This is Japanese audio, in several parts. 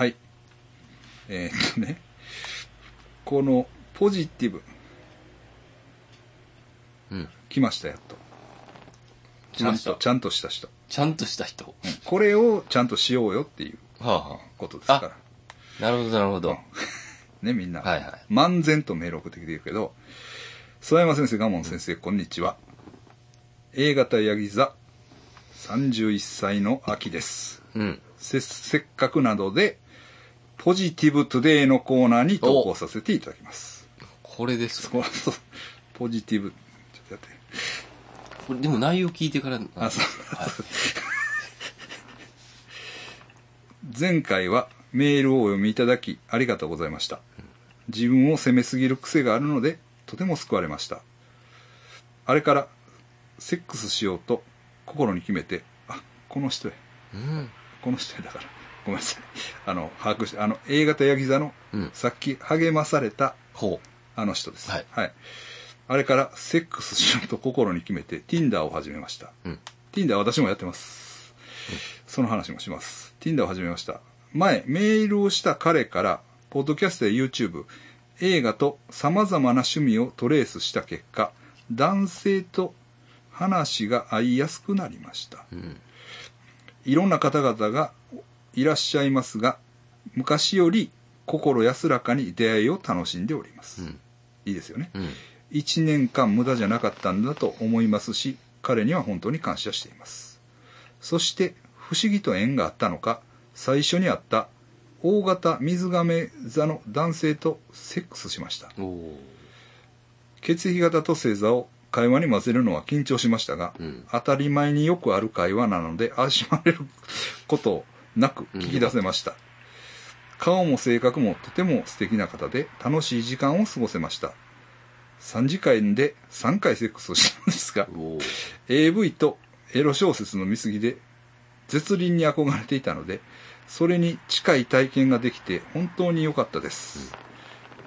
はい。えーっとね、このポジティブ、うん。来ました、やっと。ちゃんと、ちゃんとした人。ちゃんとした人。うんこれをちゃんとしようよっていうことですから。あ。なるほど、なるほど。ね、みんな。はいはい漫然とメール送ってきてるけど、諏訪山先生、ガモン先生、こんにちは。A 型ヤギ座、31歳の秋です。うん。せ、せっかくなので、ポジティブトゥデイのコーナーに投稿させていただきます。これですよ。そうそう。ポジティブ、ちょっとやって。これでも内容聞いてから。あ、そう。はい。前回はメールをお読みいただきありがとうございました。自分を責めすぎる癖があるので、とても救われました。あれから、セックスしようと心に決めて、あ、この人や。うん。この人やだから。ごめんなさい。あの、把握して、あの、A 型ヤギ座の、うんさっき励まされたほあの人です。はいあれから、セックスしようと心に決めて、Tinder を始めました。う。うん。Tinder 私もやってます。その話もします。Tinder を始めました。前、メールをした彼から、ポッドキャストや YouTube、映画と様々な趣味をトレースした結果、男性と話が合いやすくなりました。うん。いろんな方々がいらっしゃいますが、昔より心安らかに出会いを楽しんでおります。うん。いいですよね。うん。一年間無駄じゃなかったんだと思いますし、彼には本当に感謝しています。そして、不思議と縁があったのか、最初に会った大型水亀座の男性とセックスしました。おお血液型と星座を会話に混ぜるのは緊張しましたが、うん当たり前によくある会話なので怪しまれることなく聞き出せました。顔も性格もとても素敵な方で楽しい時間を過ごせました。3時間で3回セックスをしたんですが、AV とエロ小説の見過ぎで絶倫に憧れていたので、それに近い体験ができて本当に良かったです。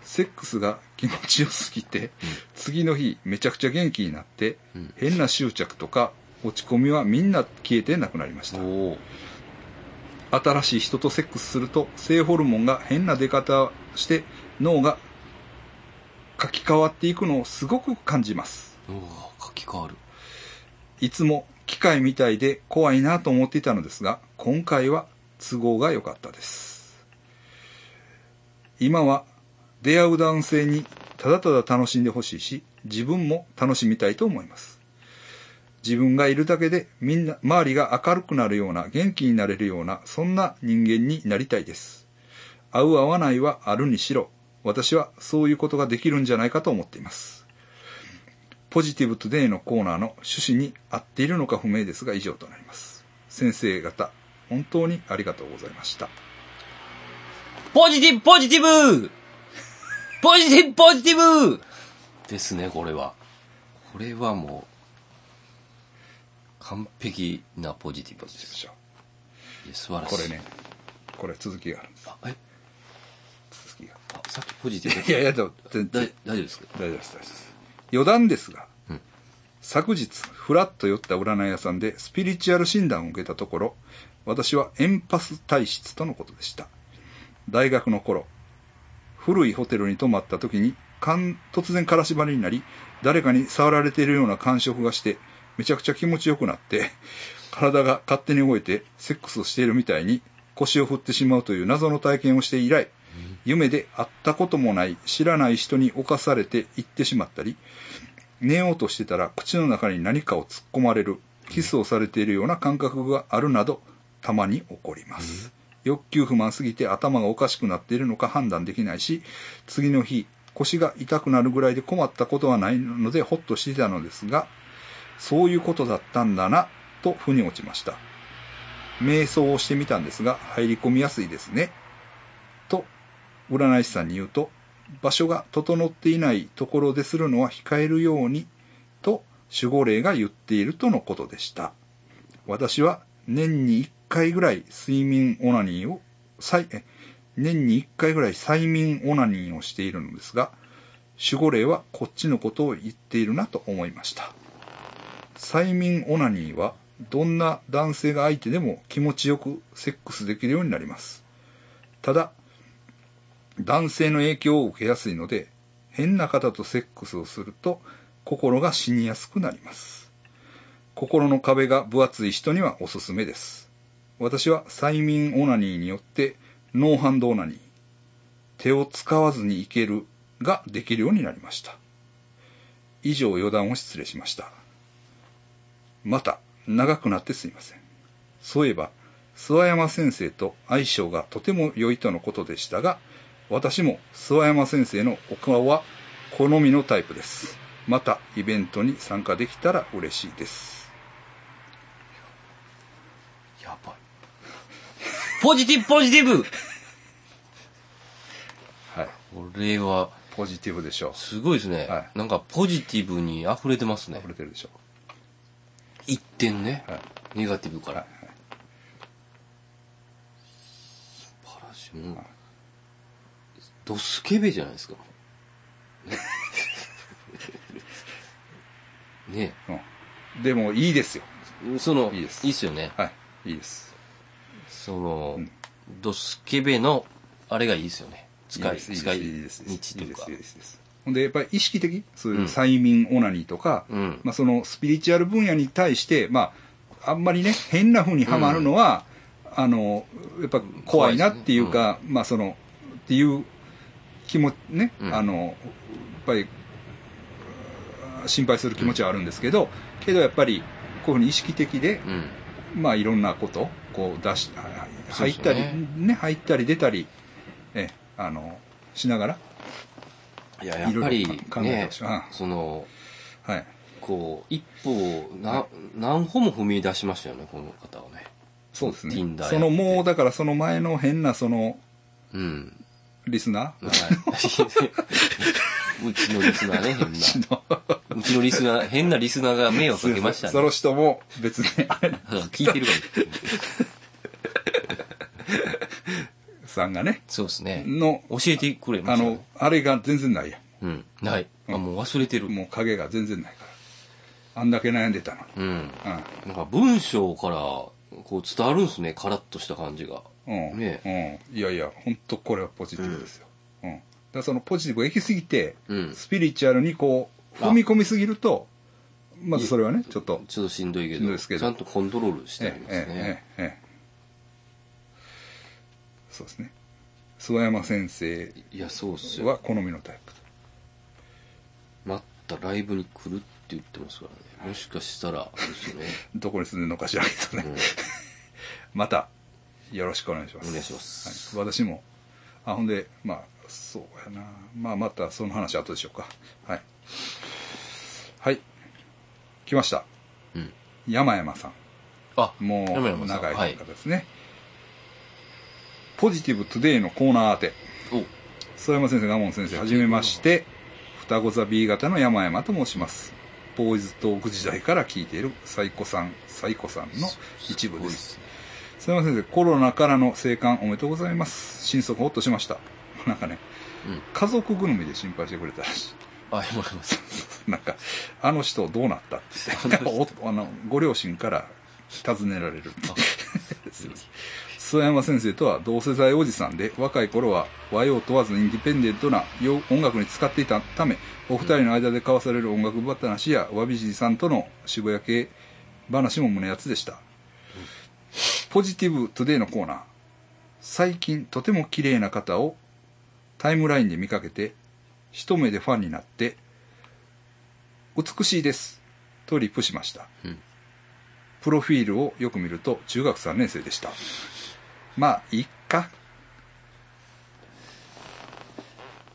セックスが気持ちよすぎて、次の日めちゃくちゃ元気になって、うん変な執着とか落ち込みはみんな消えてなくなりました。新しい人とセックスすると性ホルモンが変な出方して脳が書き換わっていくのをすごく感じます。書き換わる。いつも機械みたいで怖いなと思っていたのですが、今回は都合が良かったです。今は出会う男性にただただ楽しんでほしいし、自分も楽しみたいと思います。自分がいるだけでみんな、周りが明るくなるような、元気になれるような、そんな人間になりたいです。合う合わないはあるにしろ、私はそういうことができるんじゃないかと思っています。ポジティブトゥデイのコーナーの趣旨に合っているのか不明ですが以上となります。先生方、本当にありがとうございました。ポジティブポジティブ ポジティブポジティブですね、これは。これはもう、完璧なポジティブです。いや素晴らしい。これね、これ続きがあるんです。あ。え？続きが。あさっきポジティブ。いやいや、でも全だ然大丈夫ですか？大丈夫です、大丈夫です。余談ですが、うん昨日、ふらっと寄った占い屋さんでスピリチュアル診断を受けたところ、私はエンパス体質とのことでした。大学の頃、古いホテルに泊まった時に、突然からしばりになり、誰かに触られているような感触がして、めちゃくちゃ気持ちよくなって、体が勝手に動いてセックスをしているみたいに腰を振ってしまうという謎の体験をして以来、夢で会ったこともない知らない人に侵されて行ってしまったり、寝ようとしてたら口の中に何かを突っ込まれる、キスをされているような感覚があるなど、たまに起こります。欲求不満すぎて頭がおかしくなっているのか判断できないし、次の日、腰が痛くなるぐらいで困ったことはないのでほっとしていたのですが、そういうことだったんだな、と腑に落ちました。瞑想をしてみたんですが、入り込みやすいですね。と、占い師さんに言うと、場所が整っていないところでするのは控えるように、と守護霊が言っているとのことでした。私は年に1回ぐらい睡眠オナニーを、再え年に1回ぐらい催眠オナニーをしているのですが、守護霊はこっちのことを言っているなと思いました。催眠オナニーはどんな男性が相手でも気持ちよくセックスできるようになります。ただ、男性の影響を受けやすいので、変な方とセックスをすると心が死にやすくなります。心の壁が分厚い人にはおすすめです。私は催眠オナニーによってノーハンドオナニー、手を使わずにいけるができるようになりました。以上余談を失礼しました。また、長くなってすいません。そういえば、諏訪山先生と相性がとても良いとのことでしたが、私も諏訪山先生のお顔は好みのタイプです。また、イベントに参加できたら嬉しいです。やばい。ポジティブ、ポジティブはい。これは、ポジティブでしょう。すごいですね。はいなんかポジティブに溢れてますね溢。れてるでしょ一点ね。う。はい。ネガティブから。はい。パラシもう、ドスケベじゃないですか。ねうん。でも、いいですよ。ねその、いいいいですっすよね。はい。いいです。その、うんドスケベの、あれがいいですよね。使い、い使い道とかいい。ですいいですほんで、やっぱり意識的、そういううん。催眠オナニーとか、うん。まあそのスピリチュアル分野に対して、まあ、あんまりね、変な風にはまるのは、あの、やっぱ怖いなっていうか、まあその、っていう気も、ね、うん。あの、やっぱり、心配する気持ちはあるんですけど、けどやっぱり、こういうふうに意識的で、うん。まあいろんなこと、こう出し、入ったり、ねね、入ったり出たり、え、あの、しながら、いや、やっぱりねその、はい。こう、一歩、な、何歩も踏み出しましたよね、この方はね。そうですね。そのもう、だからその前の変なその、うん。リスナはい。うちのリスナーね、変な。うちのリスナー、変なリスナーが迷惑かけましたね。その人も別に、聞いてるかも。さんがね、そうですね。の、教えてくれま。あの、あれが全然ないやうん。ない。あ、もう忘れてる。ん。もう影が全然ないから。あんだけ悩んでたのに。うん。うん。なんか文章から、こう伝わるんですね、カラッとした感じが。うん。ねうん。いやいや、本当これはポジティブですよ。うん。だからそのポジティブが行き過ぎて、うんスピリチュアルにこう、踏み込みすぎると、まずそれはね、ちょっと、ちょっとしんどいけど、しんどいですけどちゃんとコントロールしてありますね。ええええええそうですね。諏訪山先生いや、そうっすよ。は好みのタイプ。またライブに来るって言ってますからね。もしかしたら、ですよね。どこに住んでるのか知らんけどね。うん また、よろしくお願いします。お願いしますはい、私も、あ、ほんで、まあ、そうやな。まあ、またその話後でしょうか。はい。はい。来ました。うん。山山さん。あ、もう、長いはい方ですね。ポジティブトゥデイのコーナー当て。お、曽山先生、ガモン先生、はじめまして、双子座 B 型の山々と申します。ボーイズトーク時代から聞いているサイコさん、サイコさんの一部です。曽山先生、コロナからの生還おめでとうございます。心底ほっとしました。なんかね、うん。家族ぐるみで心配してくれたらしい。あ、山山さん。なんか、あの人どうなったって言って、おあの、ご両親から尋ねられる。諏訪山先生とは同世代おじさんで、若い頃は和洋問わずインディペンデントな洋音楽に使っていたため、お二人の間で交わされる音楽話や、わびじいさんとの渋谷系話も胸熱でした。ポジティブトゥデイのコーナー。最近とても綺麗な方をタイムラインで見かけて、一目でファンになって、美しいです。とリプしました。うん。プロフィールをよく見ると中学3年生でした。まあ、いいか。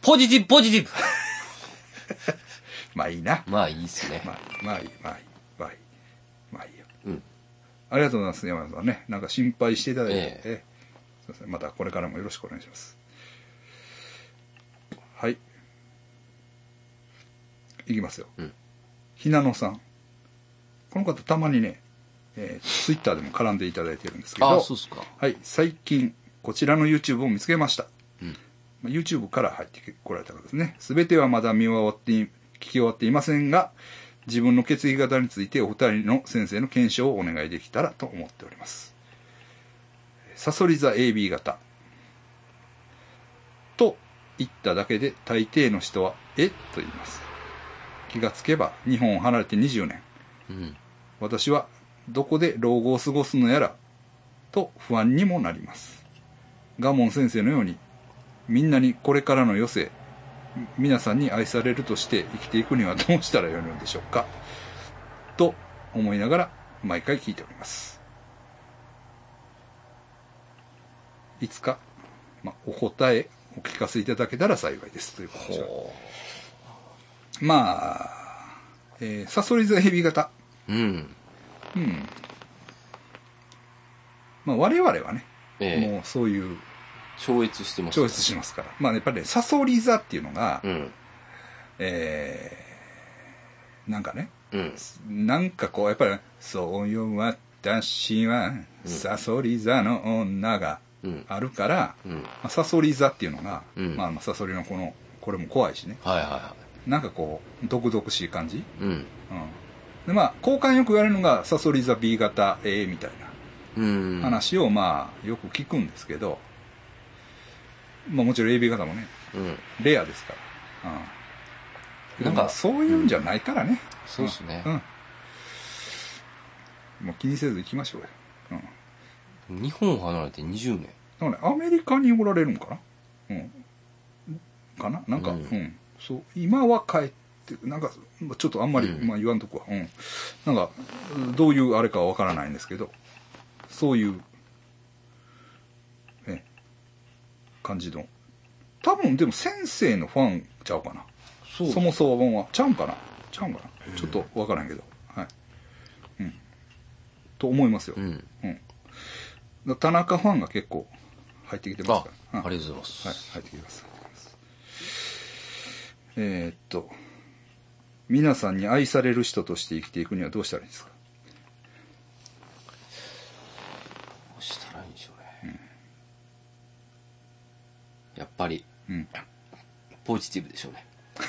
ポジティブ、ポジティブ まあいいな。まあいいっすね。まあ、まあいい、まあいい、まあいい。まあいいよ。うん。ありがとうございます、山田さんね。なんか心配していただいて。えええすいません。またこれからもよろしくお願いします。はい。いきますよ。うんひなのさん。この方たまにね、えー、ツイッターでも絡んでいただいてるんですけど。はい、最近、こちらの YouTube を見つけました。うん。まあ YouTube から入ってこられた方ですね。すべてはまだ見終わってい、聞き終わっていませんが、自分の血液型についてお二人の先生の検証をお願いできたらと思っております。サソリ座 AB 型。と言っただけで大抵の人は、え？と言います。気がつけば日本を離れて20年。うん。私はどこで老後を過ごすのやらと不安にもなります。ガモン先生のようにみんなにこれからの余生、皆さんに愛されるとして生きていくにはどうしたらよいのでしょうかと思いながら毎回聞いております。いつか、まあ、お答えお聞かせいただけたら幸いですということでほまあ、えー、サソリ座ヘビ型。う。うん。うん。まあ我々はね、ええもうそういう超越してます。超越しますから。まあやっぱりね、サソリ座っていうのが、うん。えー、なんかね、うん。なんかこう、やっぱり、そうよ、私は、サソリ座の女がうん。あるから、うん。まあ、サソリ座っていうのが、うんまあまあサソリのこの、これも怖いしね、はいはいはなんかこう、毒々しい感じ？い。うん。うん。で、まあ、交換よく言われるのが、サソリ座 B 型 A みたいな。うん。話をまあよく聞くんですけど、まあもちろん AB 型もね、うん。レアですから。うん。なんかまあそういうんじゃないからね。そうですねうん。うんもう気にせず行きましょうよ。うん。日本を離れて20年。だからね、アメリカにおられるんかな？うん。かな？なんか、ううんん、そう。今は帰って、なんか、まあちょっとあんまり、うんまあ言わんとこは。うん。なんか、どういうあれかはわからないんですけど、そういう、ね、感じの。多分、でも先生のファンちゃうかな。そそもそもは。ちゃうんかなちゃうんかなちょっとわからんけど。はい。うん。と思いますよ。うん。うん。田中ファンが結構入ってきてますあか、ら。うんありがとうございます。はい、入ってきてます。入ってきてますえーっと、皆さんに愛される人として生きていくにはどうしたらいいんですか？どうしたらいいんでしょうね。やっぱり、うん。ポジティブでしょうね。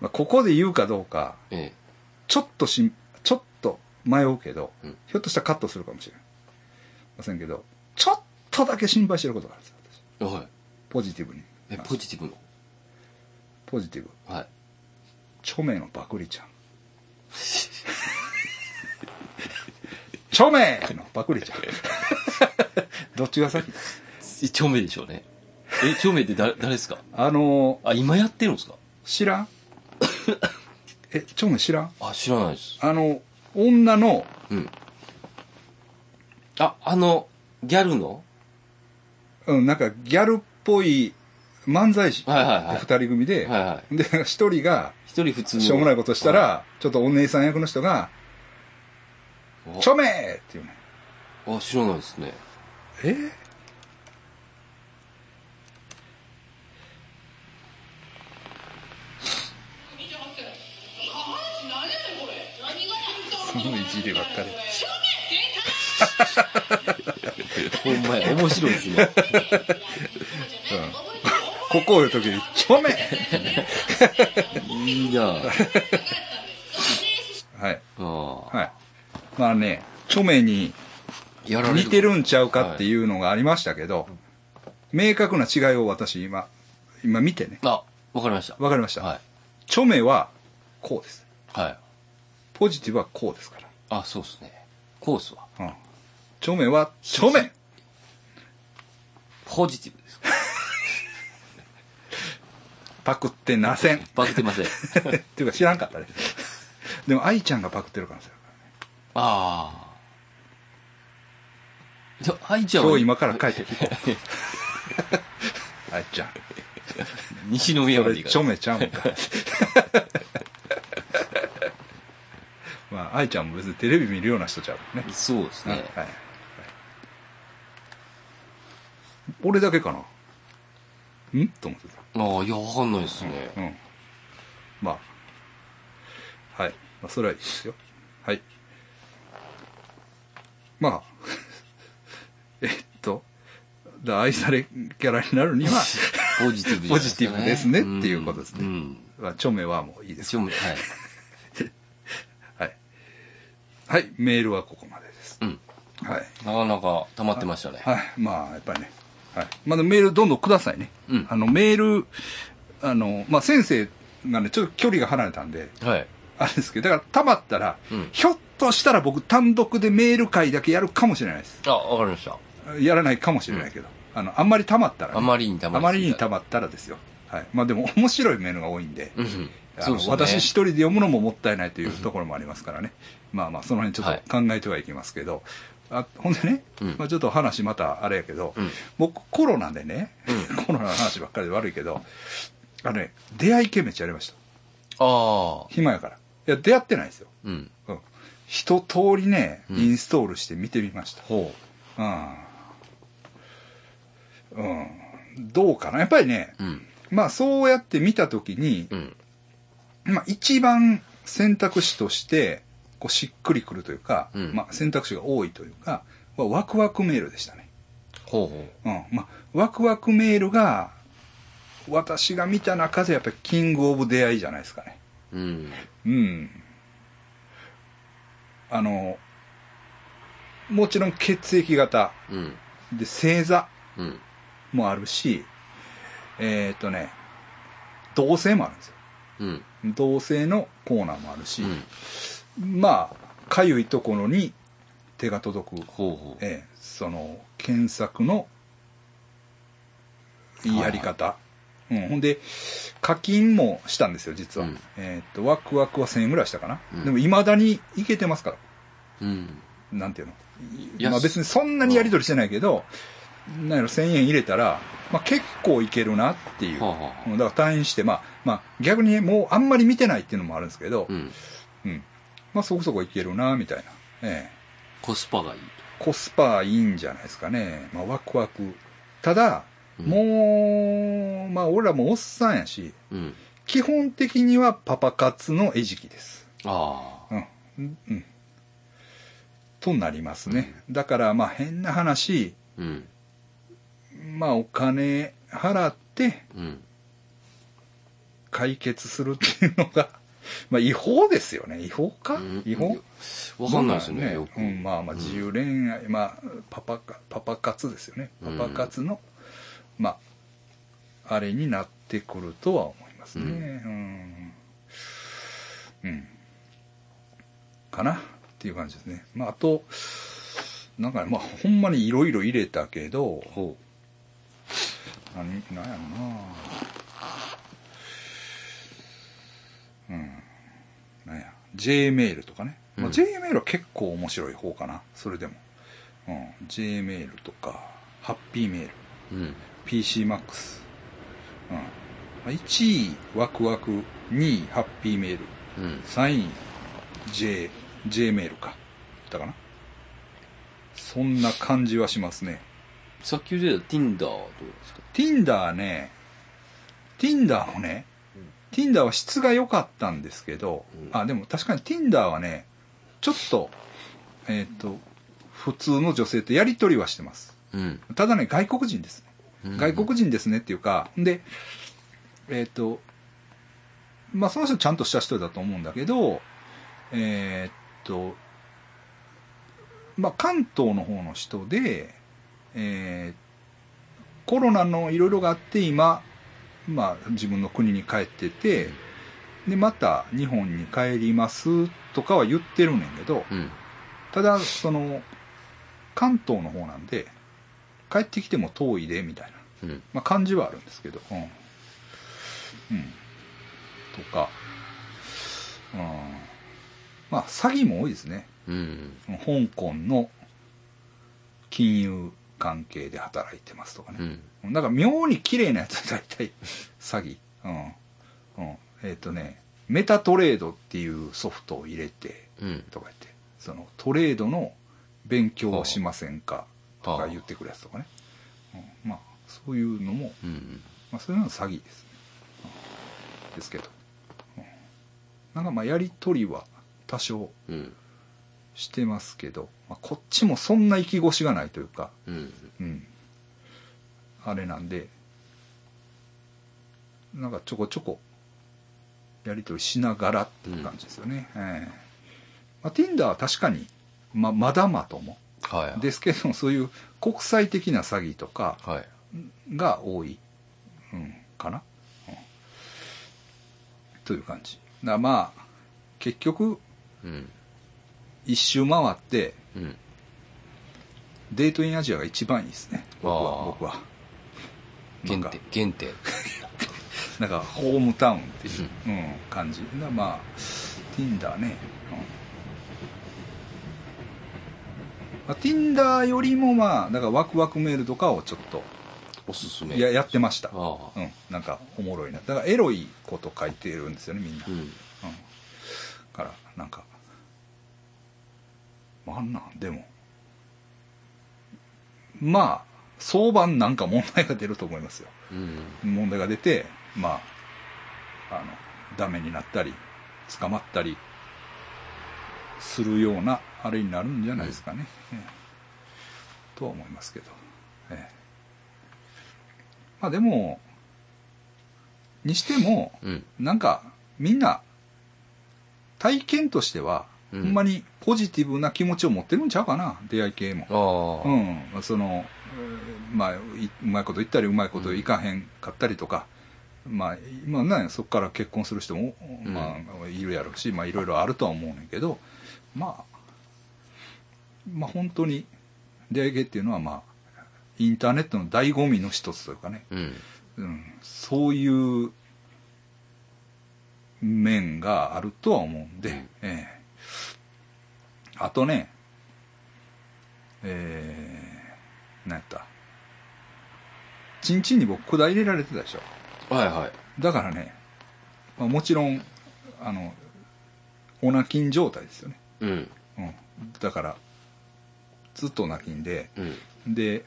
まあ、ここで言うかどうか、えちょっとしん、ちょっと迷うけど、うんひょっとしたらカットするかもしれませんけど、ちょっとだけ心配してることがあるんですよ、私。え。はい。ポジティブに。え、ポジティブの？ポジティブ。はい。著名のパクリちゃん。著名のパクリちゃん。どっちが先？え、長命でしょうね。え、長命って誰、誰ですか？あのあ、今やってるんですか？知らん？え、著名知らん？あ、知らないです。あの、女の、うん。あ、あの、ギャルの？うん、なんかギャルっぽい漫才師、はいはいはい二人組で、はいはで、一人が、一人普通の。しょうもないことしたら、ちょっとお姉さん役の人が、お著名って言うね。あ、知らないですね。え？そのいじりばっかり。ほんまや、面白いですね。ここを言うときに、著名いいなぁ。ははい。まあね、著名に。似てるんちゃうかっていうのがありましたけど、明確な違いを私今、今見てね。あ、わかりました。わかりました。はい。著名はこうです。はい。ポジティブはこうですかあ、そうですね。コースは、ら。うん。著名は著名ポジティブです。パクってなせん。っバグってません。ていうか知らんかったです。でも愛ちゃんがパクってる可能性ああ。じゃあ、愛ちゃある。んは今日今から帰ってきて。愛ちゃん。西宮まで行か著名ちゃうんか。まあ愛ちゃんも別にテレビ見るような人ちゃうね。そうですね。はいはい俺だけかなん？と思ってた。ああ、いや、わかんないですね。うん。まあ。はい。まあ、それはいいですよ。はい。まあ。えっと、だ愛されキャラになるには、ポジティブじゃないポジティブですねっていうことですねうん。まあ著名はもういいです一。応、はい。はい。はい。メールはここまでです。うん。はい。なかなか溜まってましたね。はい。まあ、やっぱりね。はい。まだメールどんどんくださいね。うんあの、メール、あの、まあ、先生がね、ちょっと距離が離れたんで、はい。あれですけど、だから溜まったら、うんひょっとしたら僕単独でメール会だけやるかもしれないです。あ、わかりました。やらないかもしれないけど。あの、あんまり溜まったら、ね。あまりに溜まありまりに溜まったらですよ。はい。まあでも面白いメールが多いんで、うん。ね。私一人で読むのももったいないというところもありますからね。まあまあ、その辺ちょっと考えてはいきますけど。あほんでね、うんまあ、ちょっと話またあれやけど、うん僕コロナでね、うコロナの話ばっかりで悪いけど、あのね、出会い系めっちゃやりました。ああ。暇やから。いや、出会ってないですよ。うん。うん。一通りね、うんインストールして見てみました。ほうん。うん。どうかなやっぱりね、う。うん。まあそうやって見たときに、うん。まあ一番選択肢として、こうしっくりくるというか、うんまあ選択肢が多いというか、はワクワクメールでしたね。ほうほうん。まあ、ワクワクメールが、私が見た中でやっぱりキングオブ出会いじゃないですかね。う。うん。うん。あの、もちろん血液型うん。で星座うん。もあるし、えーっとね、同性もあるんですよ。うん。同性のコーナーもあるし、うん。まあ、かゆいところに手が届く、ほうほう。ええその、検索のやり方。うん、ほんで、課金もしたんですよ、実は。うんえーっと、ワクワクは1000円ぐらいしたかな。うんでも、未だにいけてますから。うん。なんていうの？まあ別にそんなにやり取りしてないけど、なんやろ、1000円入れたら、まあ結構いけるなっていう。はあはあうんだから退院して、まあ、まあ逆にねもうあんまり見てないっていうのもあるんですけど、うん。うん。まあそこそこいけるな、みたいな。ええ。コスパがいいコスパいいんじゃないですかね。まあワクワク。ただ、うんもう、まあ俺らもおっさんやし、と。うん。基本的にはパパ活の餌食です。ああ。うん。うん。となりますね。だからまあ変な話、うん。まあお金払ってうん。解決するっていうのが、まあ違法ですよね。違法か、うん違法？わかんないですよね、よく。うん、まあまあ自由恋愛、まあパパか、パパ活ですよね。パパ活の、まあ、あれになってくるとは思いますね。うん。うん。かな？っていう感じですね。まああと、なんかね、まあほんまにいろいろ入れたけど、ほ何、なんやろなうん。J メールとかね。まあ、ールは結構面白い方かな。それでも。うん。J メールとか、ハッピーメール、う。うん。PCMAX。うん。まあ1位、ワクワク。2位、ハッピーメール。うん。3位、J、J メールか。だかな。そんな感じはしますね。さっき言ってた Tinder はどうですか？Tinder ね、Tinder もね、Tinder は質が良かったんですけど、うんあ、でも確かに Tinder はね、ちょっと、えっ、と、普通の女性とやりとりはしてます。うん。ただね、外国人ですね。うん外国人ですねっていうか、で、えっ、と、まあその人ちゃんとした人だと思うんだけど、えっ、と、まあ関東の方の人で、えーコロナのいろいろがあって今、まあ自分の国に帰ってて、で、また日本に帰りますとかは言ってるねんけど、うん。ただ、その、関東の方なんで、帰ってきても遠いで、みたいな。うん。まあ、感じはあるんですけど、うん。うん。とか、うん。まあ、詐欺も多いですね。うん。香港の金融関係で働いてますとかうね。ん。なんか妙に綺麗なやつは大体詐欺。うん。うん。えっ、とね、メタトレードっていうソフトを入れて、うん。とか言って、そのトレードの勉強をしませんかとはあか言ってくるやつとかね。うんまあ、そういうのも、うん。まあそういうのは詐欺ですね。うんですけど。うんなんかまあやりとりは多少うん。してますけど、まあ、こっちもそんな意気越しがないというか、うん。うん。あれなんで、なんかちょこちょこやりとりしながらっていう感じですよね。ええまあ、Tinder は確かに、ま、まだまとも。はい。ですけどもそういう国際的な詐欺とかはい。が多い、うん、かな、うんという感じだまあ結局うん。一周回ってうん。デートインアジアが一番いいですね。僕は僕は。なんか。原点、原点。なんかホームタウンっていう、うん、感じ。なまあ Tinder ね、うん。まあ、Tinder よりもまあだからワクワクメールとかをちょっとおすすめ。いややってました。うん。なんかおもろいな。だからエロいこと書いてるんですよねみんな、うん。うん。からなんかまああんなんでも。まあ相場なんか問題が出ると思いますよ。うん。問題が出てまああのダメになったり捕まったりするようなあれになるんじゃないですかね、ええ。とは思いますけど、ええ。まあでもにしてもうん。なんかみんな体験としては、うんほんまにポジティブな気持ちを持ってるんちゃうかな出会い系も。うん、その、えーまあ、いうまいこと言ったり、うまいこといかへんかったりとか、まあ、まあね、そこから結婚する人も、うん。まあ、いるやろうし、まあ、いろいろあるとは思うねんけど、まあ、まあ、本当に、出会い系っていうのは、まあ、インターネットの醍醐味の一つというかね、うん。うん、そういう面があるとは思うんで、うん。ええあとね、えー、何やった。チンチンに僕管入れられてたでしょ。はいはい。だからね、まあ、もちろん、あの、オナキン状態ですよね。うん。うん。だから、ずっとオナキンで、うん。で、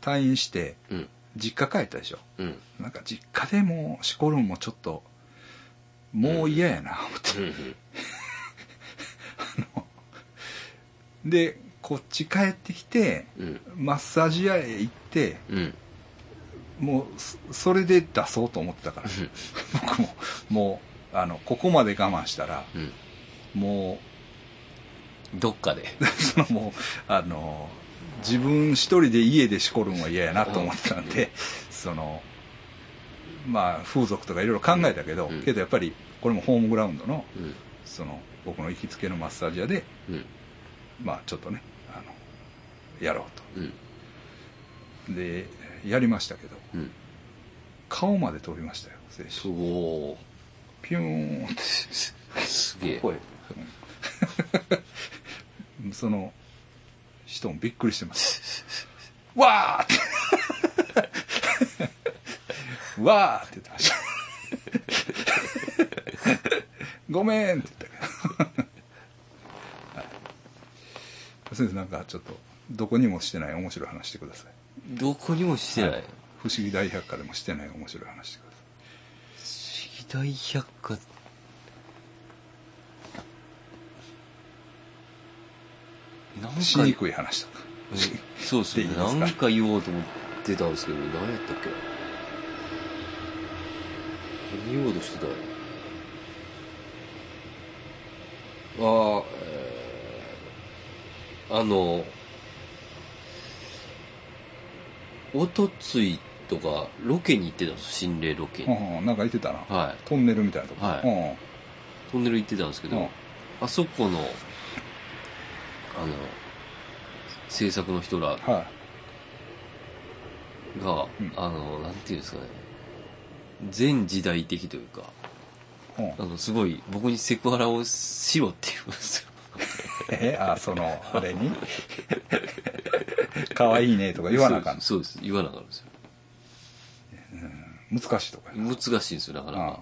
退院して、うん。実家帰ったでしょ。うん。なんか実家でもうしこるんもちょっと、もう嫌やな、思って。うん。で、こっち帰ってきて、うん。マッサージ屋へ行って、うん。もうそ、それで出そうと思ってたから。僕も、もう、あの、ここまで我慢したら、うん。もどっかで。う、そのもう、あの、自分一人で家でしこるんは嫌やなと思ってたんで、その、まあ、風俗とかいろいろ考えたけど、うんけどやっぱり、これもホームグラウンドの、うん。その、僕の行きつけのマッサージ屋で、うん。まあ、ちょっとね、あの、やろううん。と。で、やりましたけど、うん。顔まで飛びましたよ、精す子。ごピューンって。ー。すげえ。声。うんその、人もびっくりしてます。わーって。わーって言ってました。ごめんって言ったけど。はい先生なんかちょっと、どこにもしてない面白い話してください。どこにもしてない。はい不思議大百科でもしてない面白い話してください。不思議大百科。なんかしにくい話とか。えそうですねでいいですか？なんか言おうと思ってたんですけど何やったっけ何言おうとしてた？ああ、えーあのおとついとかロケに行ってたんです心霊ロケに、うんうんなんか言ってたな。はいトンネルみたいなとこ。はいうんトンネル行ってたんですけど、うんあそこのあの制作の人らはい。が、うんあの、なんていうんですかね、全時代的というか、うんあの、すごい僕にセクハラをしろって言うんですよ。え あ、その、俺に 可愛いねとか言わなあかんそうです。そうです言わなあかんですよ。難しいとかやな難しいんですよ、なかなあか。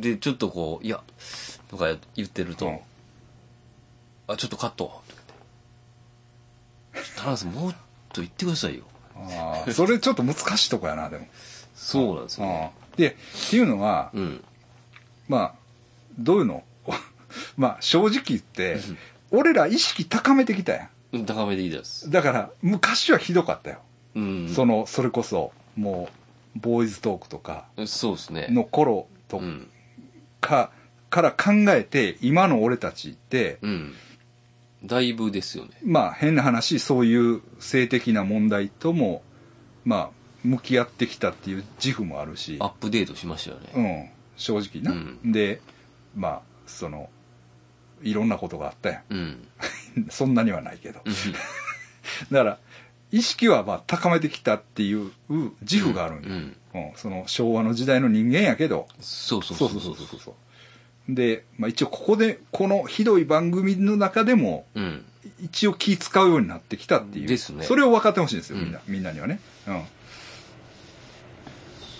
で、ちょっとこう、いや、とか言ってると、うんあ、ちょっとカットとか言って。田中さん、もうちょっと言ってくださいよ。ああそれちょっと難しいとこやな、でも。そうなんですよ、ね。ああで、っていうのは、うん。まあ、どういうの？まあ、正直言って、俺ら意識高めてきたやうん高めでいいですん。。だから、昔はひどかったよ。うん。その、それこそ、もう、ボーイズトークとかそうですね。の頃とうん。か、から考えて、今の俺たちって、うん。だいぶですよね。まあ変な話、そういう性的な問題とも、まあ、向き合ってきたっていう自負もあるし、アップデートしましたようね。ん、正直な。うんで、まあ、その、いろんなことがあったやうん。ん。そんなにはないけど。うん だから、意識はまあ高めてきたっていう自負があるんよ、うん。うんその昭和の時代の人間やけど、そうそうそそううそううそそうそうそう。で、まあ一応ここで、このひどい番組の中でも、うん。一応気使うようになってきたっていう。ですねそれを分かってほしいんですよ、うんみんな、みんなにはね。うん。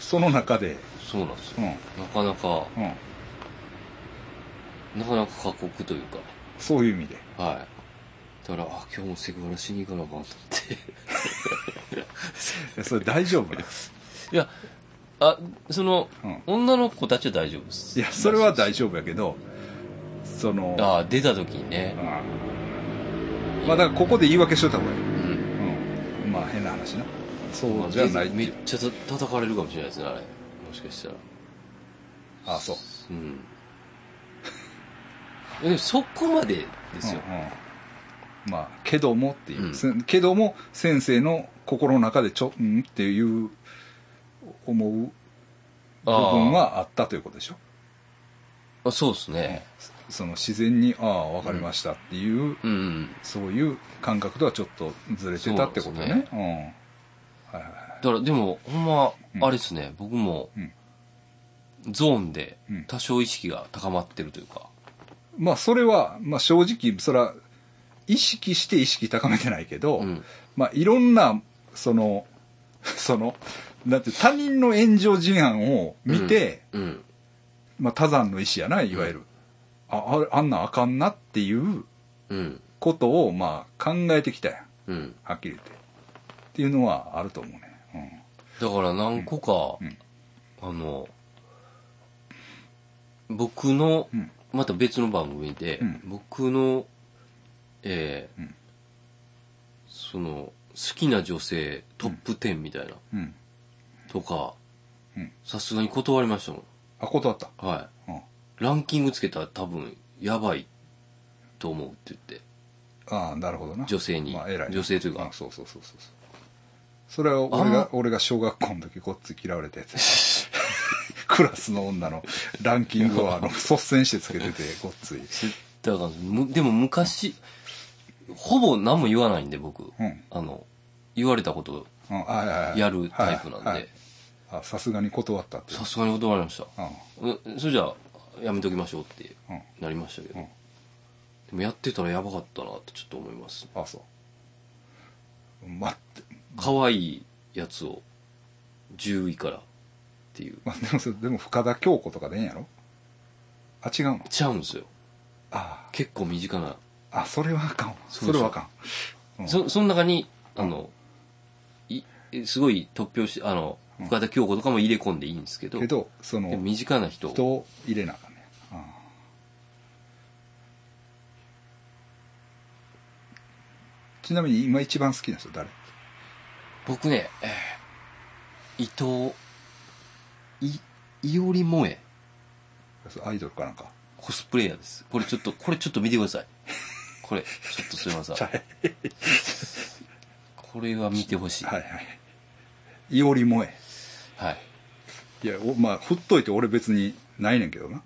その中で、そうなんですよ。うん、なかなか、うん。なかなか過酷というか。そういう意味で。はい。だから、あ、今日もセクハラしに行かなあかんと思って。い やそれ大丈夫？です。いや、あ、その、うん女の子たちは大丈夫です。いや、それは大丈夫やけど、その、ああ、出た時にね。うんまあだからここで言い訳しといた方がいい。うん。うん。まあ変な話な。そまあうじゃないってめっ。ちゃた叩かれるかもしれないですね、あれ。もしかしたら。あそう。うん。そこまでですよ。うんうんまあ、けどもっていう、うんせけども先生の心の中でちょ、うんっていう思う部分はあったということでしょ？あそうですね。その自然に、ああ、わかりましたっていう、うんうん。そういう感覚とはちょっとずれてたってことね。そううん。はいはいはい。だからでも、ほんまう、んあれですね、僕もうん、ゾーンでうん多少意識が高まってるというか。まあ、それは、まあ正直、それは、意識して意識高めてないけど、うん。まあ、いろんな、その、その、だって他人の炎上事案を見て、うん。まあ、多山の意思やな、いわゆる。あ、あんなんあかんなっていううん。ことを、まあ、考えてきたやん。うん。はっきり言って。っていうのはあると思うね。だから何個か、うんあの、僕の、うんまた別の番組で、うん僕の、えーうんその、好きな女性トップ10みたいな、うん。うん。とかうん、さすがに断りましたもん。あ、断った？はうん。い。ランキングつけたら多分、やばいと思うって言って、ああ、なるほどな。女性に。まあ、偉いな。女性というかあ、そうそうそうそうそう。それは俺あが、俺が小学校の時ごっつい嫌われたやつや。クラスの女のランキングをあの、率先してつけてて、ごっつい。だから、むでも昔、ほぼ何も言わないんで、僕。うん。あの、言われたことうん、あはいはいはいやるタイプなんはいはいで、あ、さすがに断ったって。さすがに断られました。うん。うんそれじゃあ、やめときましょうってうん。なりましたけど。うんでもやってたらやばかったなってちょっと思います。あ、そう。待って。可愛いやつを10位からっていう。まあ、でもそれ、でも深田恭子とかでええんやろ？あ、違うの？ちゃうんですよ。あ結構身近な。あ。あ、それはあかんわ。そうそれはあかん。うんそ、その中に、あの、い、すごい突拍し、あの、深田恭子とかも入れ込んでいいんですけど、けど、その身近な人人を入れなあかんね。あちなみに今一番好きな人誰？僕ね、えー伊藤、い、いおりもえ、アイドルかなんか。コスプレイヤーです。これちょっと、これちょっと見てください。これ、ちょっとすいません。はいこれは見てほしい。はいはい。いおり萌え。はい。いや、おまあ、振っといて俺別にないねんけどな。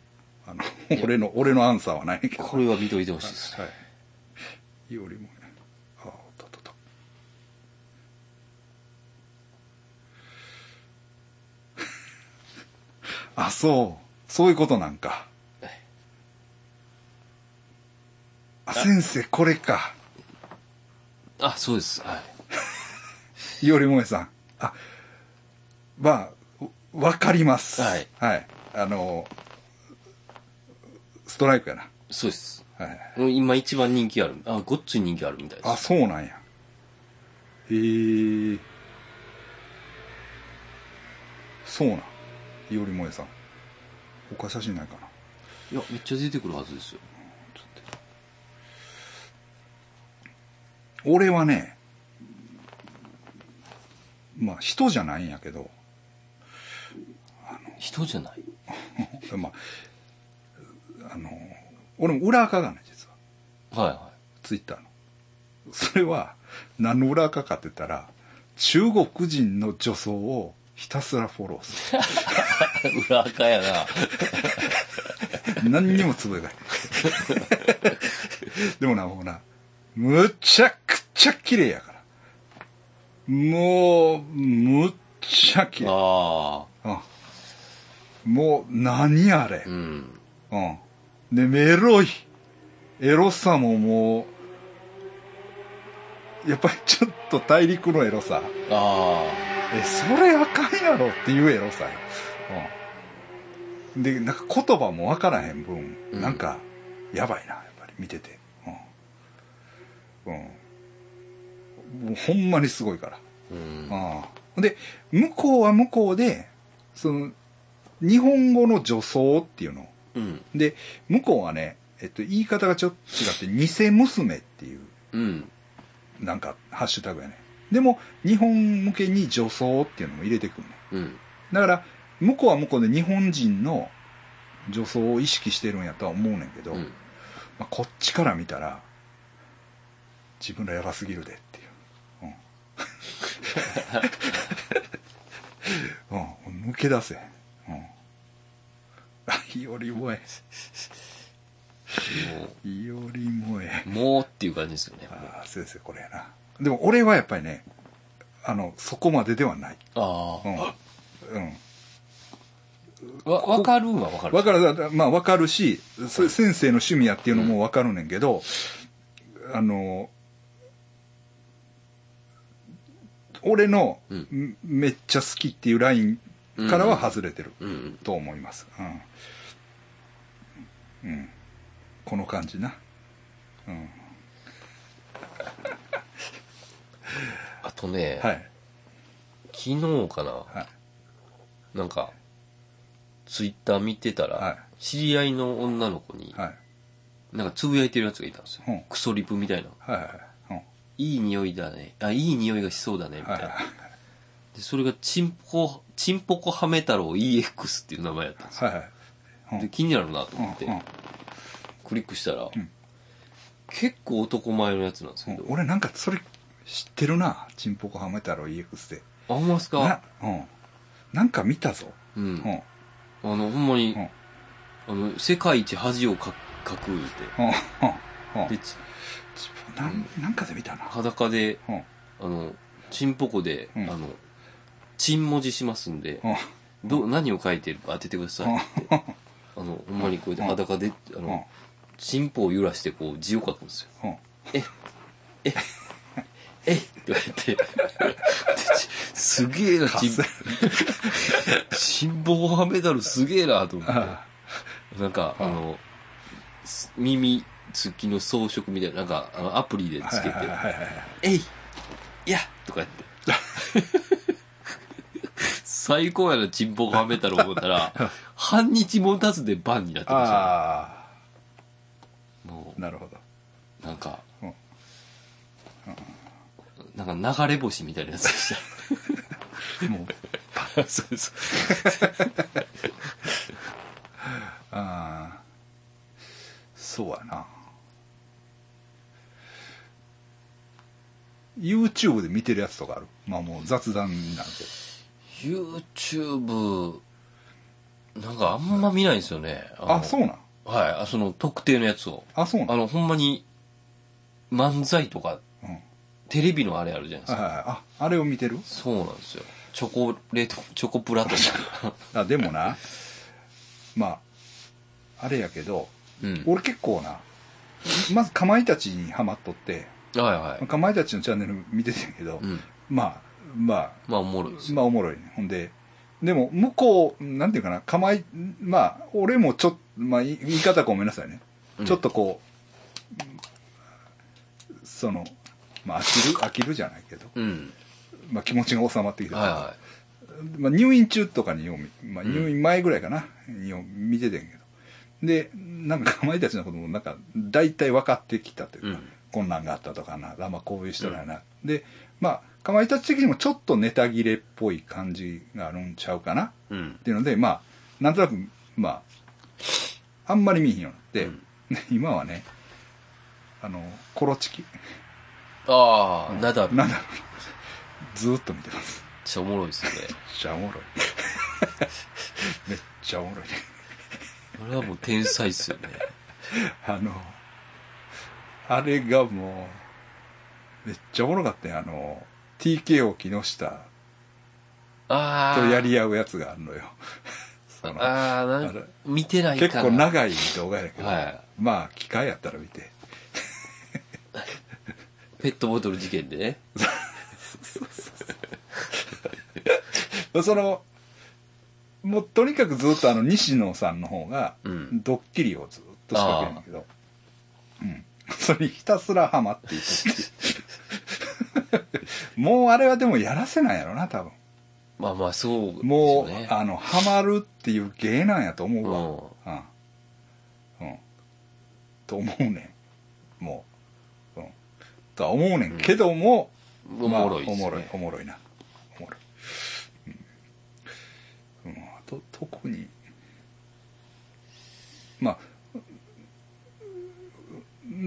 あの、俺の、俺のアンサーはないねんけど。これは見といてほしいです。はい。いおり萌え。ああ、おったおったおった。あ、そう。そういうことなんか。あ、先生、これか。あ、そうです。はい。いおりもえさん。あ、まあ、わかります。はい。はい。あの、ストライクやな。そうです。はい。今一番人気ある。あ、ごっつい人気あるみたいです。あ、そうなんや。へえ。そうなん。いおりもえさん。他写真ないかな。いや、めっちゃ出てくるはずですよ。俺はね、まあ人じゃないんやけど、人じゃない？まあ、あの、俺も裏垢がね、実は。はいはツイッターの。それは、何の裏垢かって言ったら、中国人の女装をひたすらフォローす 裏垢やな。る。何にもつぶやかない。でもな、もうな、むちゃくちゃ綺麗やから。もう、むっちゃ綺麗。ああ。うん。もう、何あれう。ん。うん。で、メロい。エロさももう、やっぱりちょっと大陸のエロさ。あえ、それあかんやろっていうエロさよ。うん。で、なんか言葉もわからへん分、うんなんか、やばいな、やっぱり見てて。うん。うん。もうほんまにすごいから。あ。うん。ああで、向こうは向こうで、その、日本語の女装っていうの。うん。で、向こうはね、えっと、言い方がちょっと違って、偽娘っていう、うん。なんか、ハッシュタグやね。でも、日本向けに女装っていうのも入れてくるね。うん。だから、向こうは向こうで日本人の女装を意識してるんやとは思うねんけど、うん。まあ、こっちから見たら、自分らやばすぎるでっていう。うん。うん、抜け出せ。うん。あ、いおりもえ。いおりもえ。もう、もうっていう感じですよね。ああ、先生これやな。でも俺はやっぱりね、あの、そこまでではない。あうん。うん。あ。わ、わかるんはわかる。わかる、まあわかるし、それ先生の趣味やっていうのもわかるねんけど、あの、俺のうんんめっちゃ好きっていうラインからは外れてるうんうん。と思います。うん。うん。この感じな。うん。あとね、はい。昨日かな、はい。なんか、ツイッター見てたら、はい知り合いの女の子に、はい。なんかつぶやいてるやつがいたんですよ。うんクソリプみたいな。はいはい。うん。いい匂いだね。あ、いい匂いがしそうだね、みたいな。はいはい。で、それがチンポコ、チンポコハメ太郎 EX っていう名前やったんですよ。はいはい。うんで、気になるなとうん思って、うんクリックしたら、ん結構男前のやつなんですけど、うん俺なんかそれ知ってるな。チンポコハメ太郎 EX で。あ、ほんまですなか、うん。なんか見たぞ。うん。うん。うん。あの、ほんまに、うんあの、世界一恥をかかく言ううん。うん。て、で、ちちなんなんかで見たな。裸で、うん。あの、チンポコで、うんあの、チン文字しますんで、うん。ど、何を書いてるか当ててくださいって。あの、ほんまにこうやってうん裸で、あうん。の、チンポを揺らしてこう字を書くんですよ。うん。えいって言われて、すげえな、チンか、チンポコハメダルすげえなと思って。あなんか、あの、す耳付きの装飾みたいな、なんか、あのアプリであ。つけて。えいいやとかやって。最高やな、チンポコハメ太郎思ったら、半日もたずでバンになってましたね。あもあ。なるほど。う、なんか、うんなんか流れ星みたいなやつでした。もう、そうそう。ああ。そうやな。YouTube で見てるやつとかある？まあもう雑談なんで。YouTube、なんかあんま見ないんですよね。のあ、そうなん？はい、あその特定のやつを。あ、そうなん？あの、ほんまに、漫才とか、テレビのあれあるじゃないですか。はいはい。あ、あれを見てる？そうなんですよ。チョコレート、チョコプラとか。あ、でもな、まあ、あれやけど、うん。俺結構な、まずかまいたちにハマっとって、はいはい。かまいたちのチャンネル見ててんけど、うん。まあ、ままあ、おもろい。まあおもろいね。ほんで、でも、向こう、なんていうかな、かまい、まあ、俺もちょっと、まあ、言い言い方ごめんなさいね。うんちょっとこう、その、まあ、飽きる、飽きるじゃないけど、うん。まあ気持ちが収まってきて、はいはまあ、入院中とかによう見、まあ、入院前ぐらいかな、よう見ててんけど。で、なんかかまいたちのこともなんか、大体分かってきたというか、うんこんなんがあったとかな、あまあこういう人だな。で、まあ、かまいたち的にもちょっとネタ切れっぽい感じがあるんちゃうかなっい。うん。ていうので、まあ、なんとなく、まあ、あんまり見えへんようになって、今はね、あの、コロチキ。ああ、ナダル。めっなんだろう。ずーっと見てます。ちゃおもろいですね。めっちゃおもろい。めっちゃおもろいね。あれはもう天才っすよね。あの、あれがもう、めっちゃおもろかったよ。あの、TKO 木下。とやり合うやつがあるのよ。そのああ、見てないか結な。構長い動画やけど、はいまあ、機会やったら見て。ペットボトル事件でね。その、もうとにかくずっとあの西野さんの方がうんドッキリをずっと仕掛けるんだけど、うん。それにひたすらハマっていくっていう。もうあれはでもやらせなんやろな、多分。まあまあ、そうですもう。あの、ハマるっていう芸なんやと思うわ。うん。うん。と思うねん。も。とは思うねんけども、おもろいね。まあおもろい、おもろいな。おもろい。うん。うん、あと、特に、まあ、う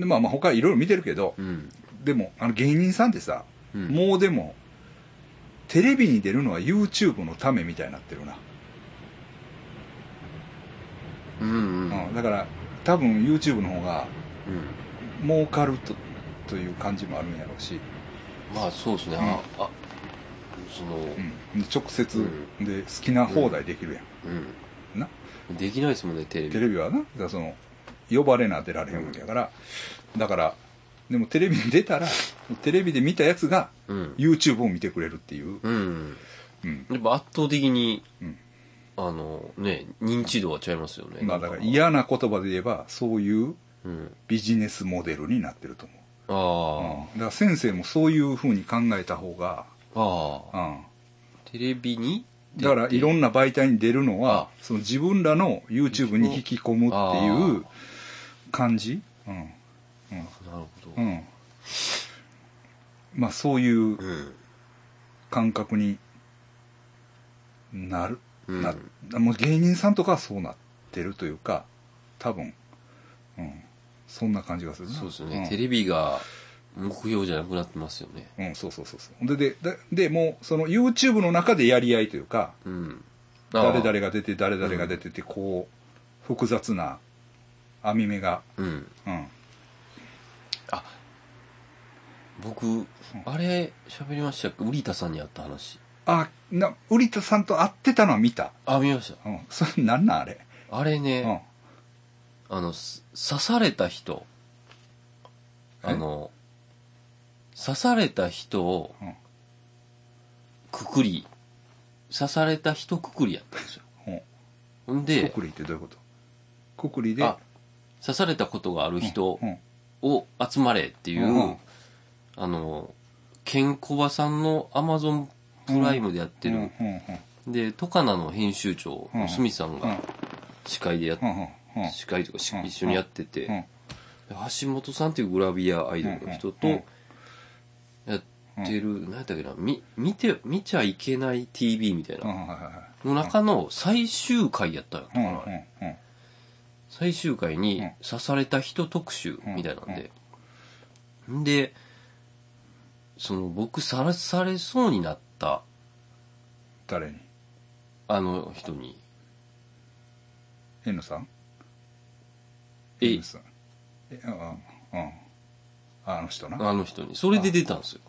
んまあまあ他いろいろ見てるけど、うん。でも、あの芸人さんってさ、うんもうでも、テレビに出るのは YouTube のためみたいになってるな。うんうん。うん。だから、多分 YouTube の方がうん。儲かると、という感じもあるんやろうし、まあそうですね。うんあ、あ、その、うん。で直接で好きな放題できるやん。うん。な？できないですもんね、テレビ。テレビはな、だからその、呼ばれな出られへんわけやから、だから、でもテレビに出たら、テレビで見たやつがうん。YouTube を見てくれるっていう。うん。うん。やっぱ圧倒的に、うんあの、ね、認知度は違いますよね。まあだから嫌な言葉で言えば、そういううん。ビジネスモデルになってると思う。あうん。だから先生もそういう風に考えた方が、あ。ああ。うん。テレビに？だからいろんな媒体に出るのはあ、その自分らの YouTube に引き込むっていう感じうん。なるほど。うん。まあそういううん。感覚になる、うんなもう芸人さんとかはそうなってるというか多分、うん、そんな感じがするなそうですよね。んテレビが目標じゃなくなってますよね。うん、そうそうそうそうででででもうその YouTube の中でやり合いというかうん。誰あ々が出て誰々が出ててこう複雑な網目が、あうん。うん、あ、僕、あれ、喋りましたっけ？瓜田さんに会った話。あな瓜田さんと会ってたのは見た、あ、見ました。うん、それなんなんあれ、あれうんね、あの、す刺された人、あの、刺された人をうん、くくり、刺された人くくりやったんですよ。うん。ほんでく、くりってどういうこと？くくりで？あ、刺されたことがある人うん。を集まれっていう、うんあの、ケンコバさんのアマゾンプライムでやってる、うんうんうんで、トカナの編集長のスミさんうんが司会でやっうんうんうん司会とか一緒にやってて、うん。橋本さんっていうグラビアアイドルの人うん。とやってる、何やったっけな、み見て、見ちゃいけない TV みたいうん。な、の中の最終回やったのかうん。な、うん。うん。最終回にうん。刺された人特集みたいなんで、ん。で、その僕刺されそうになった。誰に？あの人に、N さん？え？N さんえうんうん。うんあの人な。あの人に、それで出たんですよ。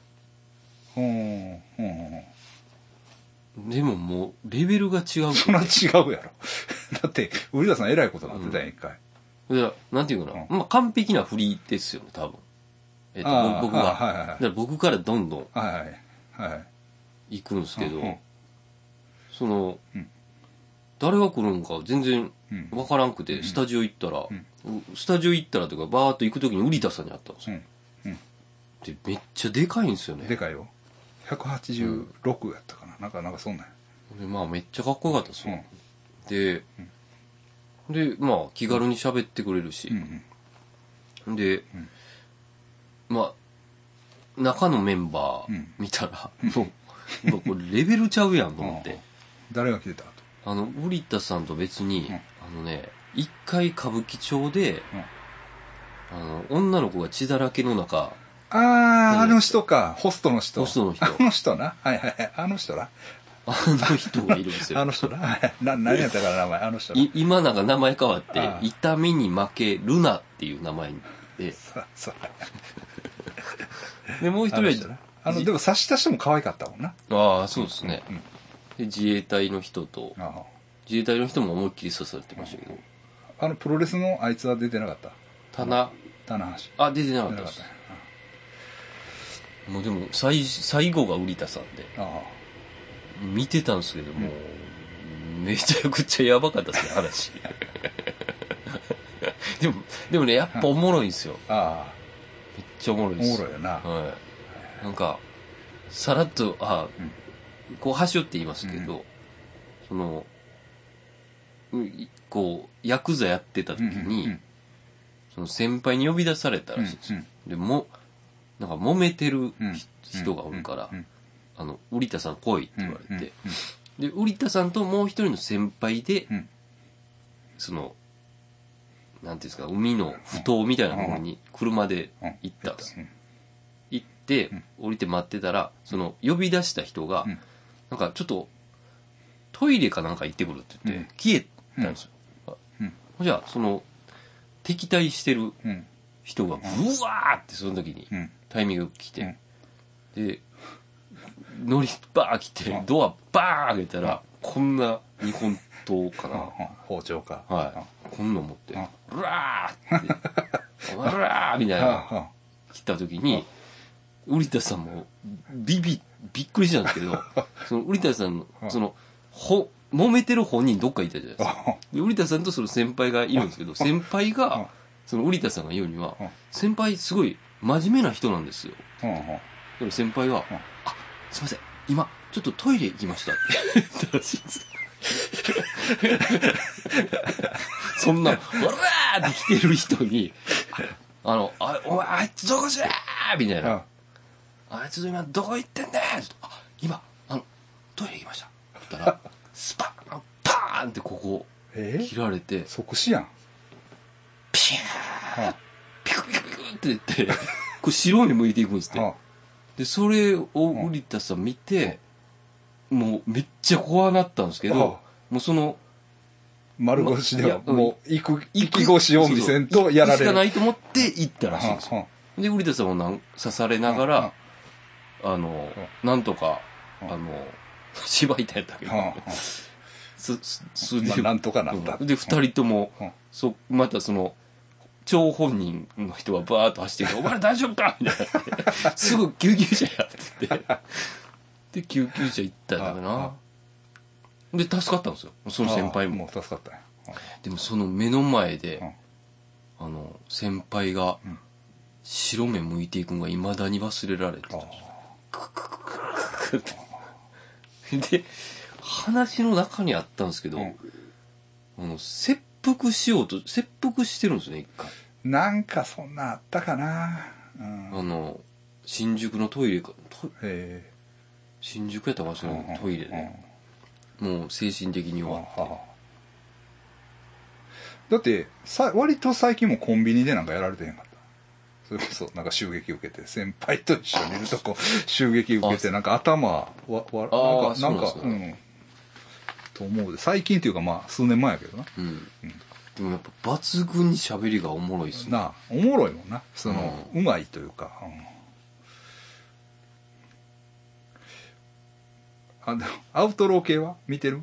うんうんうん。でももう、レベルが違うそんな違うやろ。だって瓜田さん偉いことになってたやん一回。だから、なんていうかな、うまあ完璧な振りですよね、多分。えっと、僕が。あはいはい。から僕からどんどんはいはいはい。行くんですけど、うんうん。その、うん。誰が来るんか全然うん。わからんくて、スタジオ行ったら、うん。うスタジオ行ったらとか、バーっと行くときに瓜田さんに会ったんですよ。うんうん。で、めっちゃでかいんですよね。でかいよ。186やったかな。なんかなんかそんなんや。でまあめっちゃかっこよかったですよ。うん。で、で、まあ気軽に喋ってくれるし、うんで、ん。まあ、中のメンバーうん。見たら、もう、もうこれレベルちゃうやんと思って。誰が来てた？とあの、瓜田さんと別に、うん。あのね、一回歌舞伎町で、うんあの、女の子が血だらけの中、ああ、あの人か。ホストの人。ホストの人あの人な。はいはいはい。あの人な。あの人がいるんですよ。あの人な。はいな、何やったかな、名前？あの人な。い今なんか名前変わってああ、痛みに負けるなっていう名前で、そうそうで、もう一人あの人なは、あの、でも刺した人も可愛かったもんな。ああ、そうですね。うん。で、自衛隊の人と、あ自衛隊の人も思いっきり刺されてましたけど、ああの、プロレスのあいつは出てなかった。棚、棚橋。あ、出てなかったで。もうでも、最、最後が瓜田さんで、あ見てたんですけども、めちゃくちゃやばかったですね、話。でも、でもね、やっぱおもろいんですよ。あ。あめっちゃおもろいあ。です。おもろいよな。はい。なんか、さらっと、あ、こう、はしょって言いますけど、その、ういこう、ヤクザやってた時に、うんその先輩に呼び出されたらしいんですよ。で、も、なんか揉めてるうんひ人がおるから、うんあの、瓜田さん来いってうん言われて、うんで、瓜田さんともう一人の先輩で、うん。その、なんていうんですか、海の埠頭みたいなところに車でうん。行ったんです。うん。行ってうん、降りて待ってたら、その、呼び出した人がうん、なんかちょっと、トイレかなんか行ってくるって言って、消えたんですよ。じゃあ、その、敵対してるうん。人が、うわーってその時にうん。タイミング来て、で、乗りバー来てうん、ドアバー開けたら、こんな日本刀かな。包丁か。はい。こんなん持って、うわーって、うわーみたいな、あ来た時に、瓜田さんも、ビビ、びっくりしたんですけど、その瓜田さんのう、んその、ほ、揉めてる本人どっかいたじゃないですか。あ。で、瓜田さんとその先輩がいるんですけど、先輩うんが、その瓜田さんが言うにはうん、先輩すごい真面目な人なんですよ。でも先輩は、うんあ、すいません、今、ちょっとトイレ行きましたって言ったらしいんです。そんな、わらーって来てる人に、あの、あ、お前、あいつどこじゃーみたいな。あいつ今どこ行ってんねんあ、今、あの、トイレ行きました。って言ったら、スパン、パーンってここ、え？切られて、即死やん。ピューン。ピクピクピクって言って、これ白目向いていくんですって。あ。で、それを瓜田さん見て、もうめっちゃ怖なったんですけど、もうその、丸腰では、もう、行く、行き腰を見せんとやられる。しかないと思って行ったらしいんですよ。うんで、瓜田さんもなん刺されながら、あ。の、なんとか、うんあの、芝居たやったけど。す、す、すまあなんとかなった。うん。で、二人ともうん、そ、またその、張本人の人はバーッと走ってきて、お前大丈夫か？みたいな。すぐ救急車やって言って。で、救急車行ったんだかな。で、助かったんですよ。その先輩も。もう助かったんや。でもその目の前で、うん。あの、先輩がうん、白目向いていくんが未だに忘れられてた。んですよ。で、話の中にあったんですけど、うん。あの、切腹しようと、切腹してるんですね、一回。なんかそんなあったかな。うん。あの、新宿のトイレか、トえ。新宿やったかもしえれない。トイレで、もう精神的に。はは。だってさ割と最近もコンビニでなんかやられてへんかった それこそなんか襲撃受けて先輩と一緒にいるとこ 襲撃受けてなんか頭わわあなんーかなんかそうなんと思うで。最近っていうかまあ数年前やけどな。うん。でもやっぱ抜群に喋りがおもろいっすね。なあおもろいもんな。その、うまいというか、うん。あでもアウトロー系は見てる、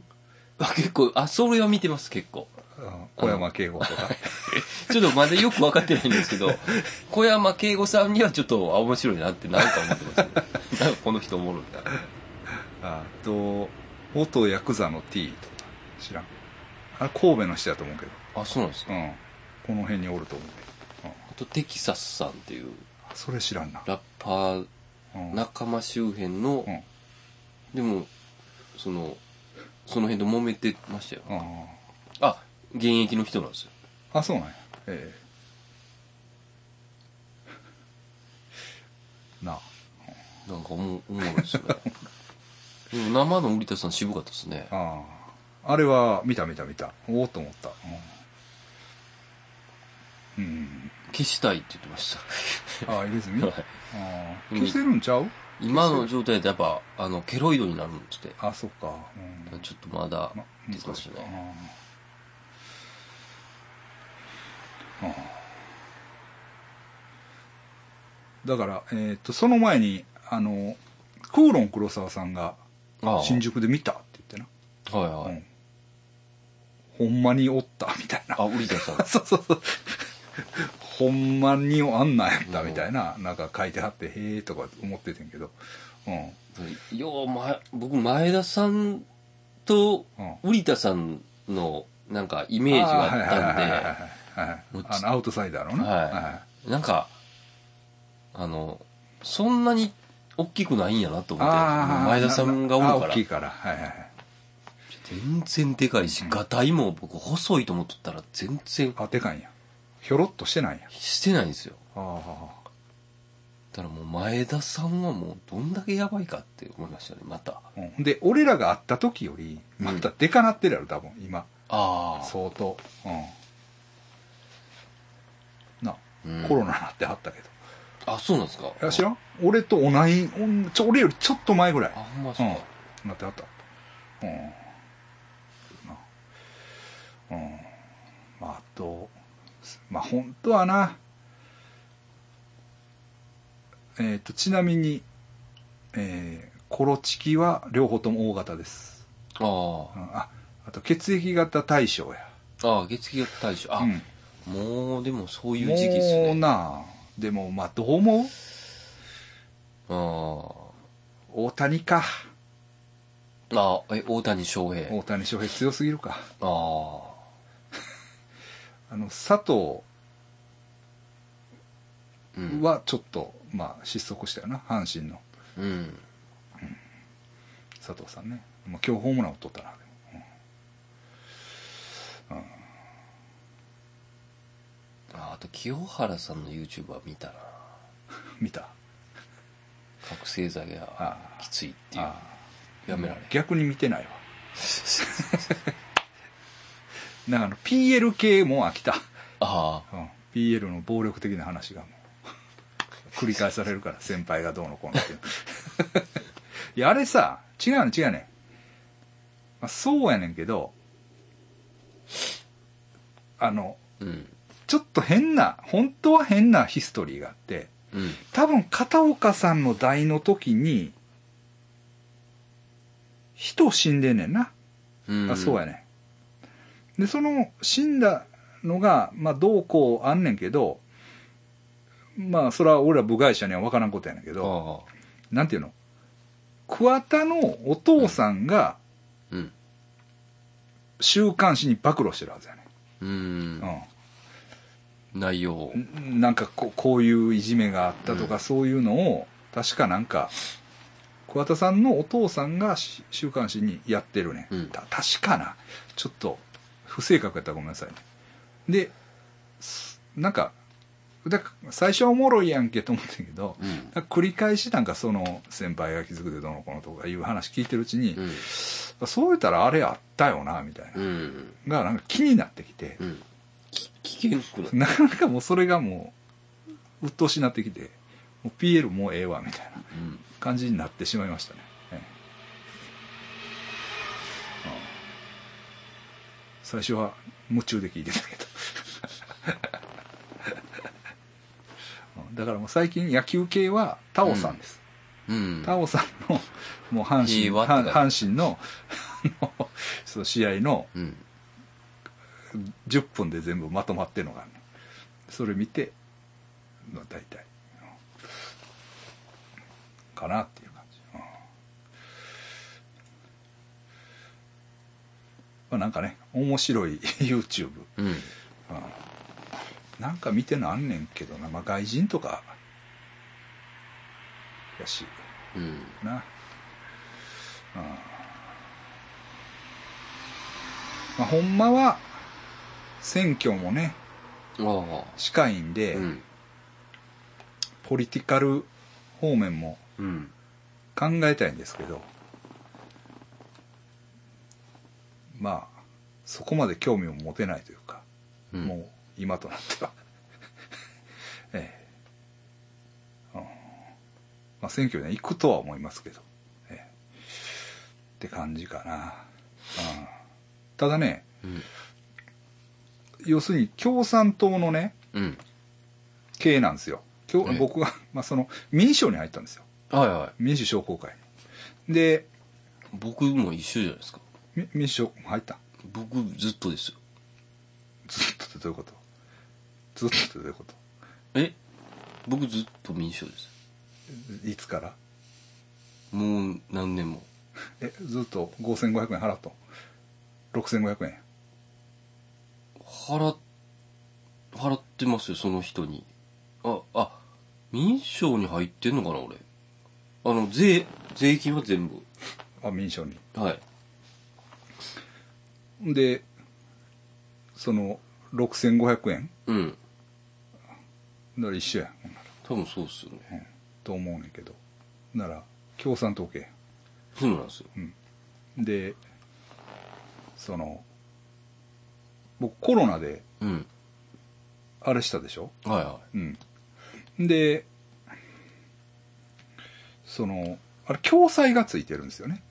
あ結構、あ、それは見てます、結構。うん小山慶吾とか。ちょっとまだよく分かってないんですけど、小山慶吾さんにはちょっと、あ、面白いなってなんか思ってます、ね。なんかこの人おもろいな。あと元ヤクザの T とか知らん？あれ神戸の人やと思うけど。あ、そうなんですか。うん。この辺におると思ううん。あと、テキサスさんっていう。あそれ知らんな、ラッパーうん。仲間周辺の、うん。でも、その、その辺と揉めてましたよ。うん。あ、現役の人なんですよ。あそうなんや。ええ。なあ。なんかおもおもろいですね。でも生の瓜田さん渋かったですね。ああ。あれは見た見た見た。おおっと思った。うん、うん。消したいって言ってました。ああ、入れ墨 はい。ああ。消せるんちゃう？今の状態だとやっぱ、あの、ケロイドになるんって。あ、そっか。うん。ちょっとまだま、出てましたね。ああだから、えっ、と、その前に、あの、クーロン黒沢さんが新宿で見たって言ってな。はいはい。うんほんまにおった みたいな。あ、ウリタさん。そうそうそう。ほんまにあんなんやったみたいな、なんか書いてあって、へえとか思っててんけど。うん。よう、ま、僕、前田さんとうん、ウリタさんの、なんか、イメージがあったんで、はいあの、アウトサイダーのね。はいなんか、あの、そんなに大きくないんやなと思って、ああ。前田さんがおるあから大きい、から。はいはいはい。全然でかいし、ガタイも僕細いと思っとったら全然あ、でかいんや。ひょろっとしてないんや。してないんですよ。あだからもう前田さんはもうどんだけやばいかって思いましたね、また。あ。うん。で、俺らが会った時より、またでかなってるやろ、多分、今。ああ。相当。うん。な、うんコロナなってはったけど。あ、そうなんですかいや、知らん？俺と同じ、俺よりちょっと前ぐらい。あ、ほんまそうか。なってはった。うん。なうん。まあ、あと、まあ、本当はな、えっ、と、ちなみに、えー、コロチキは両方とも大型です。あうん、あ、あと血液型対象や。あ。ああ、月経対象。あ、うんもうでもそういう時期っすもうね。な、でも、まあ、どう思う？あ大谷か。あ。あえ、大谷翔平。大谷翔平強すぎるか。ああ。あの、佐藤うん。はちょっと、まあ、失速したよな。阪神のうん。佐藤さんね。まあ、今日ホームランを取ったな。でもああと、清原さんの YouTube は見たな。見た？覚醒剤があきついっていう。あやめられん。逆に見てないわ。なんかあの、PL 系も飽きた。あうん、PL の暴力的な話がもう 繰り返されるから先輩がどうのこうのっていやあれさ違うね違うね、まあ、そうやねんけどあのあ。うん。ちょっと変な本当は変なヒストリーがあってうん。多分片岡さんの代の時に人死んでんねんなうん。あそうやね。で、その死んだのが、まあ、どうこうあんねんけど、まあ、それは俺ら部外者には分からんことやねんけど。なんていうの？桑田のお父さんがうん。週刊誌に暴露してるはずやねうん。ん。内容。うん。なんかこう、こういういじめがあったとか、うんそういうのを、確かなんか、桑田さんのお父さんがし週刊誌にやってるね、うんた確かな。ちょっと、不正確やったらごめんなさいね。で、すなんか、だ最初はおもろいやんけと思ったけど、うん。繰り返しなんかその先輩が気づくでどうのこうのとかいう話聞いてるうちに、うん。そう言ったらあれあったよな、みたいな。うん。がなんか気になってきて、うん。き危険くななかなかもうそれがもう、鬱陶しになってきて、もう PL もうええわ、みたいなうん。感じになってしまいましたね。ええうん最初は夢中で聞いてたけど。うんだからもう最近野球系はタオさんです。うん。タオさんの、もう阪神、阪阪神のその試合のうん。10分で全部まとまってるのがあるのそれ見て、まあ、大体、うんかなっていう感じ。うんまあなんかね、面白い YouTube。うん。うんなんか見てんのあんねんけどな、まあ外人とか、やし、うん。な。うんまあ、ほんまは、選挙もね近いんで、うん。ポリティカル方面も考えたいんですけどまあそこまで興味を持てないというか、うん。もう今となっては。ええ。うん。まあ選挙には行くとは思いますけど、ええ。って感じかな、うん。ただねうん。要するに共産党のね、うん。経営なんですよ。今日ええ僕が、まあ、その、民主省に入ったんですよ。はいはい。民主商工会に。で、僕も一緒じゃないですか。み民主省入った？僕ずっとですよ。ずっとってどういうこと？ずっとってどういうこと？え？僕ずっと民主です。いつから？もう何年も。え、ずっと5500円払っと。6500円。払っ、払ってますよ、その人に。あ、あ、民商に入ってんのかな、俺。あの、税、税金は全部。あ、民主省に。はい。で、その、6500円？うん。だから一緒や。ほんなら多分そうっすよね。うん。と思うねんけど。なら、共産党系。そうなんですよ。で、その、僕コロナで、うん。あれしたでしょ？はいはうん。で、その、あれ、共済がついてるんですよね。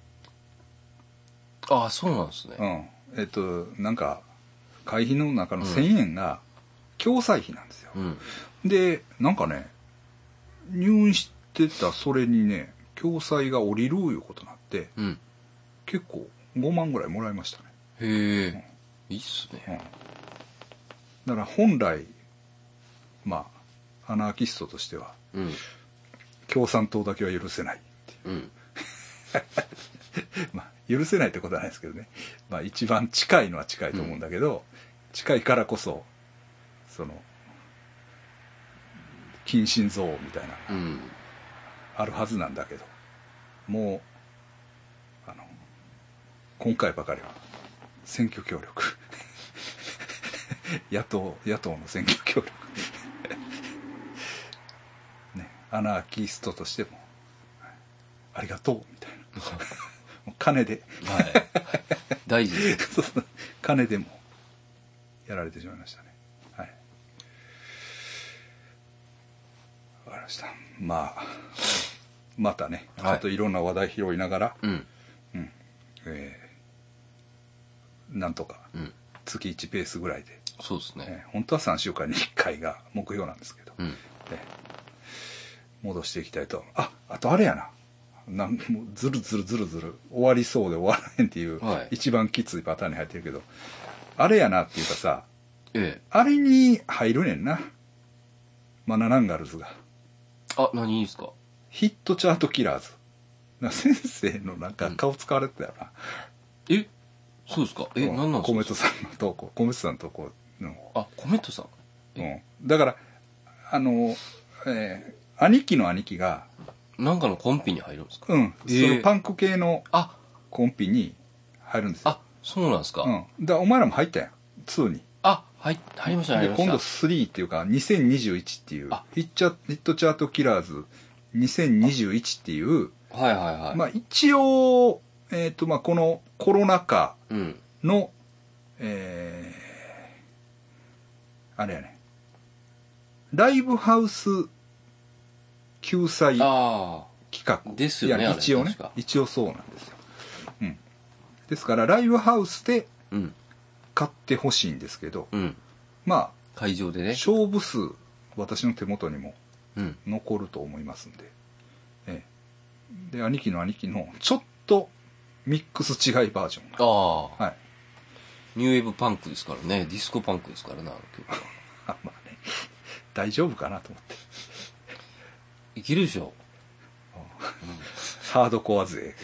い。ああ、そうなんですね。うん。えっと、なんか、会費の中の1000円が、共済費なんですよ。うん。で、なんかね、入院してたそれにね、共済が降りるいうことになって、うん。結構5万ぐらいもらいましたね。へえ。いいっすね。うん。だから本来、まあ、アナーキストとしては、うん。共産党だけは許せないっていう。うん。まあ、許せないってことはないですけどね。まあ、一番近いのは近いと思うんだけど、近いからこそ、その、近親憎悪みたいな、うん。あるはずなんだけど、もう、あの、今回ばかりは、選挙協力。野党、野党の選挙協力。ね、アナーキストとしても、ありがとう、みたいな。金で、はい。大事 金でもやられてしまいましたね。はい。わかりました。まあ、またね、いょっといろんな話題拾いながら、うん。えーなんとかうん。月1ペースぐらいで、そうですね。えー本当は3週間に1回が目標なんですけど、うん。えー戻していきたいと。あ、あとあれやな。なんもうずるずるずるずる終わりそうで終わらへんっていう、はい一番きついパターンに入ってるけど、あれやなっていうかさ、ええ。あれに入るねんな。マナナンガルズが。あ、何いいですか？ヒットチャートキラーズ。な先生のなんか顔使われてたよな。え？そうですか？え、うん何なんですか？コメントさんの投稿、コメントさんの投稿の。あ、コメントさん。うん。だから、あの、えー兄貴の兄貴が、なんかのコンピに入るんですか？うん、えーそのパンク系のあ、コンピに入るんですよ。あ、そうなんですか、うん。だからお前らも入ったやん。2に。あ、はい、入りました、入で、りました。今度3っていうか、2021っていうあ、ヒッチャヒットチャートキラーズ2021っていう、はいはいはい。まあ一応、えっ、と、まあこのコロナ禍うん。の、えー、あれやね。ライブハウス救済企あ画。ですよね一応ね。一応そうなんですよ。うん。ですから、ライブハウスで。買ってほしいんですけど、うん。まあ、会場でね。勝負数、私の手元にもうん。残ると思いますんで。ええ。で、兄貴の兄貴の、ちょっと、ミックス違いバージョンが。ああ。はい。ニューウェーブパンクですからね。ディスコパンクですからな、あの曲は。あ まあね、大丈夫かなと思って。いけるでしょ。ハードコア勢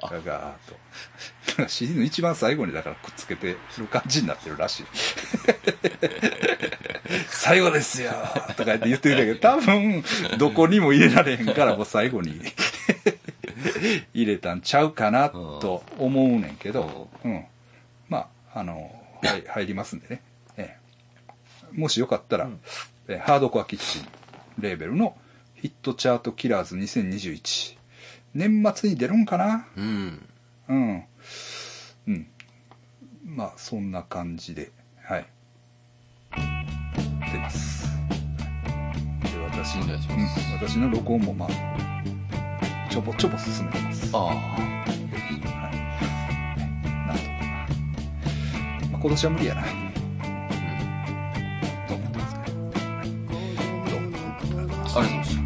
がガーッと。だから CD の一番最後にだからくっつけてる感じになってるらしい。最後ですよとか言って言ってるんだけど、多分、どこにも入れられへんから、もう最後に 入れたんちゃうかなと思うねんけど、うん。まあ、あの、はい、入りますんでね。ええ、もしよかったら、えハードコアキッチンレーベルのヒットチャートキラーズ2021。年末に出るんかな？うん。うん。うん。まあ、そんな感じで、はい。出ます。で、私、うん、私の録音もまあ、ちょぼちょぼ進めてます。あなんとか。まあ、今年は無理やな。あ。と思ってますね。はいどう？もありがとうございましたありがとうございました。